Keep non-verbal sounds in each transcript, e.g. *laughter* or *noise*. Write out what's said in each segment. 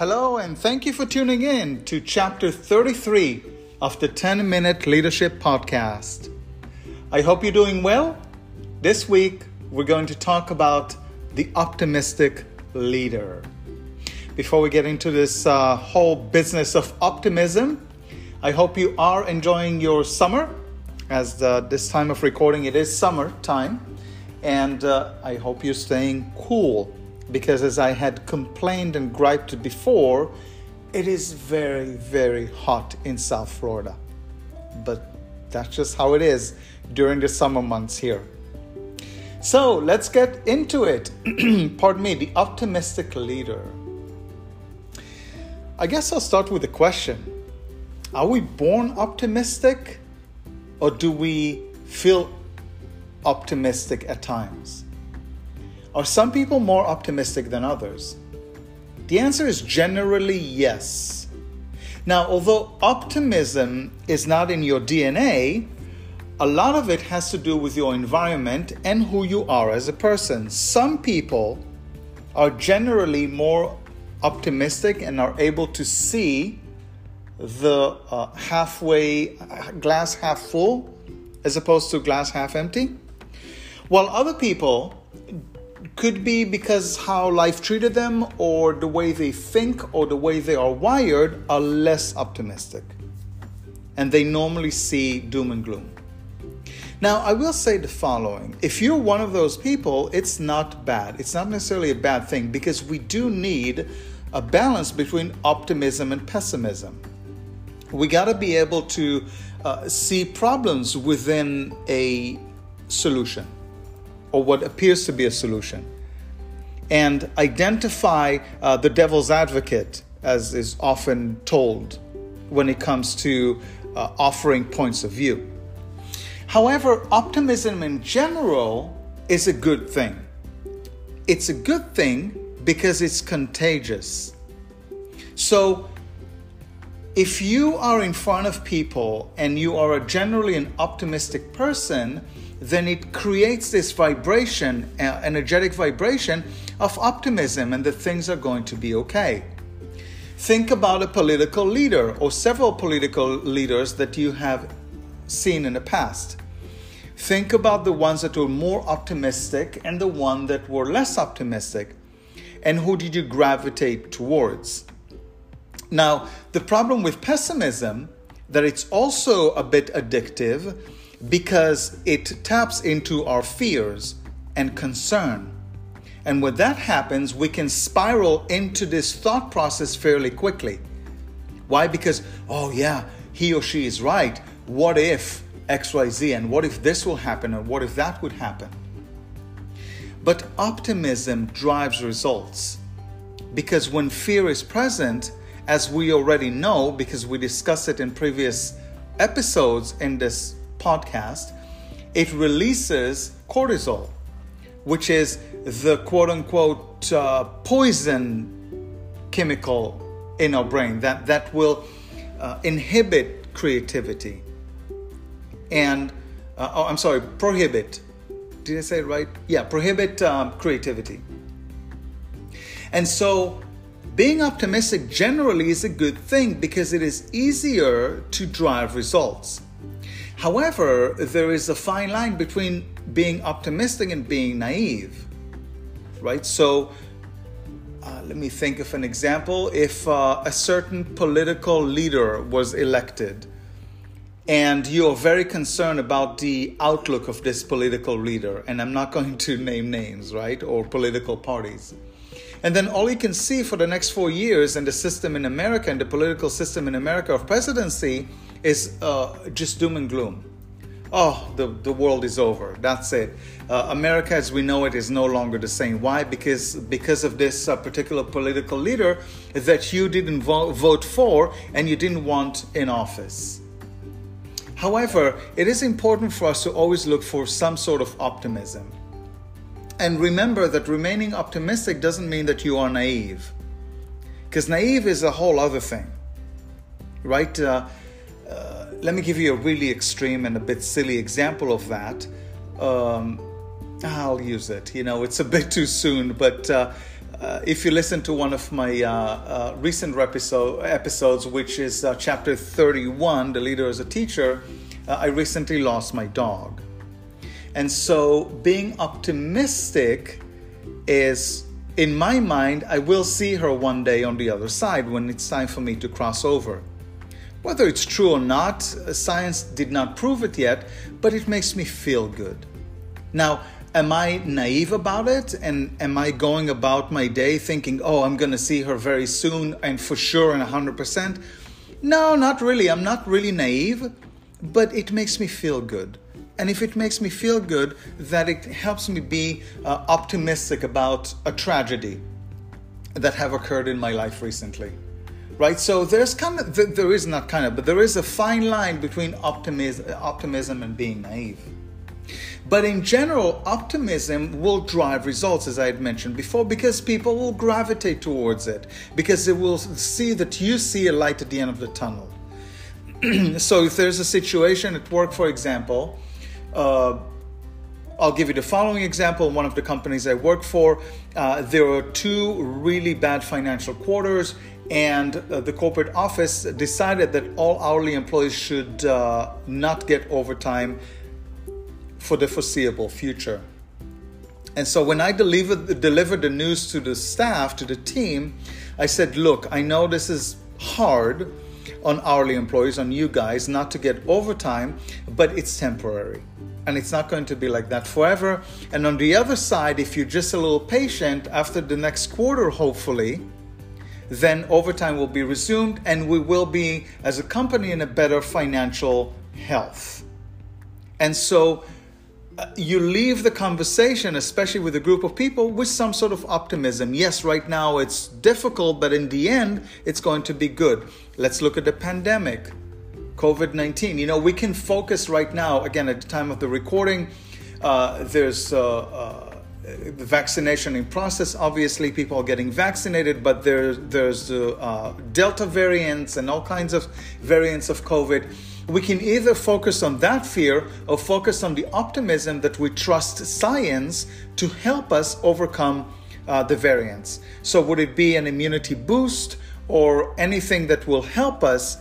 Hello, and thank you for tuning in to chapter 33 of the 10 Minute Leadership Podcast. I hope you're doing well. This week, we're going to talk about the optimistic leader. Before we get into this uh, whole business of optimism, I hope you are enjoying your summer. As the, this time of recording, it is summer time, and uh, I hope you're staying cool because as I had complained and griped before, it is very, very hot in South Florida. But that's just how it is during the summer months here. So let's get into it. *clears throat* Pardon me, the optimistic leader. I guess I'll start with a question Are we born optimistic or do we feel optimistic at times? Are some people more optimistic than others? The answer is generally yes. Now, although optimism is not in your DNA, a lot of it has to do with your environment and who you are as a person. Some people are generally more optimistic and are able to see the uh, halfway glass half full as opposed to glass half empty, while other people could be because how life treated them or the way they think or the way they are wired are less optimistic. And they normally see doom and gloom. Now, I will say the following if you're one of those people, it's not bad. It's not necessarily a bad thing because we do need a balance between optimism and pessimism. We got to be able to uh, see problems within a solution or what appears to be a solution and identify uh, the devil's advocate, as is often told when it comes to uh, offering points of view. However, optimism in general is a good thing. It's a good thing because it's contagious. So, if you are in front of people and you are generally an optimistic person, then it creates this vibration, uh, energetic vibration of optimism and that things are going to be okay. Think about a political leader or several political leaders that you have seen in the past. Think about the ones that were more optimistic and the one that were less optimistic. And who did you gravitate towards? Now, the problem with pessimism that it's also a bit addictive because it taps into our fears and concern. And when that happens, we can spiral into this thought process fairly quickly. Why? Because, oh yeah, he or she is right. What if XYZ? And what if this will happen? Or what if that would happen? But optimism drives results. Because when fear is present, as we already know, because we discussed it in previous episodes in this podcast, it releases cortisol, which is the quote unquote uh, poison chemical in our brain that, that will uh, inhibit creativity and, uh, oh, I'm sorry, prohibit. Did I say it right? Yeah, prohibit um, creativity. And so, being optimistic generally is a good thing because it is easier to drive results. However, there is a fine line between being optimistic and being naive, right? So, uh, let me think of an example. If uh, a certain political leader was elected, and you're very concerned about the outlook of this political leader, and I'm not going to name names, right, or political parties. And then all you can see for the next four years in the system in America and the political system in America of presidency is uh, just doom and gloom. Oh, the, the world is over. That's it. Uh, America as we know it is no longer the same. Why? Because because of this uh, particular political leader that you didn't vo- vote for and you didn't want in office. However, it is important for us to always look for some sort of optimism. And remember that remaining optimistic doesn't mean that you are naive. Because naive is a whole other thing, right? Uh, let me give you a really extreme and a bit silly example of that. Um, I'll use it. You know, it's a bit too soon, but uh, uh, if you listen to one of my uh, uh, recent episode, episodes, which is uh, chapter 31, The Leader as a Teacher, uh, I recently lost my dog. And so being optimistic is, in my mind, I will see her one day on the other side when it's time for me to cross over. Whether it's true or not, science did not prove it yet, but it makes me feel good. Now, am I naive about it? And am I going about my day thinking, oh, I'm going to see her very soon and for sure and 100%? No, not really. I'm not really naive, but it makes me feel good. And if it makes me feel good, that it helps me be uh, optimistic about a tragedy that have occurred in my life recently right? So there's kind of there is not kind of, but there is a fine line between optimism, optimism and being naive. But in general, optimism will drive results, as I had mentioned before, because people will gravitate towards it, because they will see that you see a light at the end of the tunnel. *clears throat* so if there's a situation at work, for example, uh, I'll give you the following example. One of the companies I work for, uh, there are two really bad financial quarters, and uh, the corporate office decided that all hourly employees should uh, not get overtime for the foreseeable future. And so when I delivered, delivered the news to the staff, to the team, I said, Look, I know this is hard on hourly employees, on you guys, not to get overtime, but it's temporary. And it's not going to be like that forever. And on the other side, if you're just a little patient, after the next quarter, hopefully, then overtime will be resumed and we will be, as a company, in a better financial health. And so you leave the conversation, especially with a group of people, with some sort of optimism. Yes, right now it's difficult, but in the end, it's going to be good. Let's look at the pandemic, COVID 19. You know, we can focus right now, again, at the time of the recording, uh, there's uh, uh the vaccination in process. Obviously, people are getting vaccinated, but there, there's the uh, Delta variants and all kinds of variants of COVID. We can either focus on that fear or focus on the optimism that we trust science to help us overcome uh, the variants. So, would it be an immunity boost or anything that will help us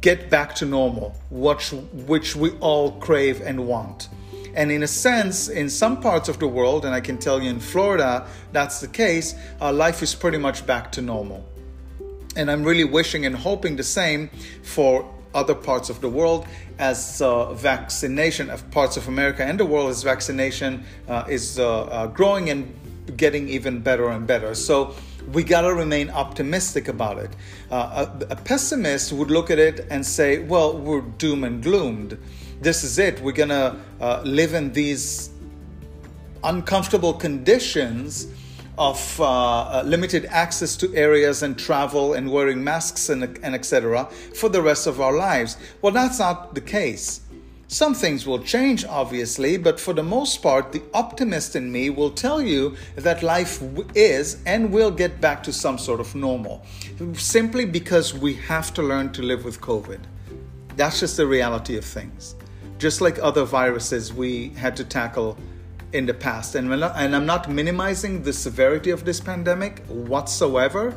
get back to normal, which, which we all crave and want? And in a sense, in some parts of the world, and I can tell you in Florida, that's the case, uh, life is pretty much back to normal. And I'm really wishing and hoping the same for other parts of the world as uh, vaccination of parts of America and the world as vaccination uh, is uh, uh growing and getting even better and better. So we got to remain optimistic about it. Uh, a, a pessimist would look at it and say, well, we're doom and gloomed this is it. We're uh, live in these uncomfortable conditions of uh, uh, limited access to areas and travel and wearing masks and, and etc. for the rest of our lives. Well, that's not the case. Some things will change, obviously, but for the most part, the optimist in me will tell you that life is and will get back to some sort of normal. Simply because we have to learn to live with COVID. That's just the reality of things just like other viruses we had to tackle in the past. And, and I'm not minimizing the severity of this pandemic whatsoever,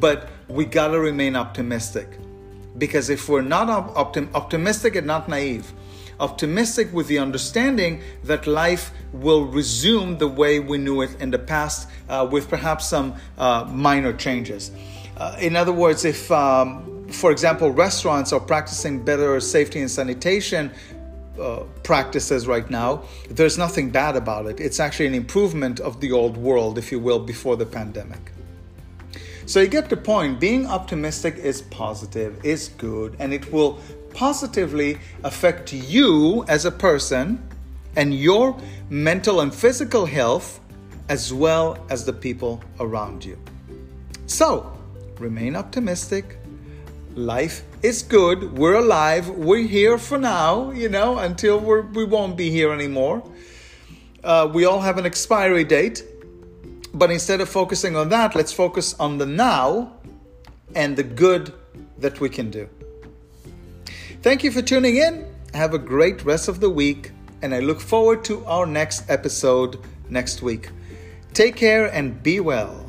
but we gotta remain optimistic. Because if we're not optim- optimistic and not naive, optimistic with the understanding that life will resume the way we knew it in the past, uh, with perhaps some uh, minor changes. Uh, in other words, if um, for example, restaurants are practicing better safety and sanitation uh, practices right now, there's nothing bad about it. It's actually an improvement of the old world, if you will, before the pandemic. So you get the point. Being optimistic is positive, is good, and it will positively affect you as a person and your mental and physical health as well as the people around you. So, remain optimistic, life is good. We're alive. We're here for now, you know, until we're, we won't be here anymore. Uh, we all have an expiry date. But instead of focusing on that, let's focus on the now and the good that we can do. Thank you for tuning in. Have a great rest of the week, and I look forward to our next episode next week. Take care and be well.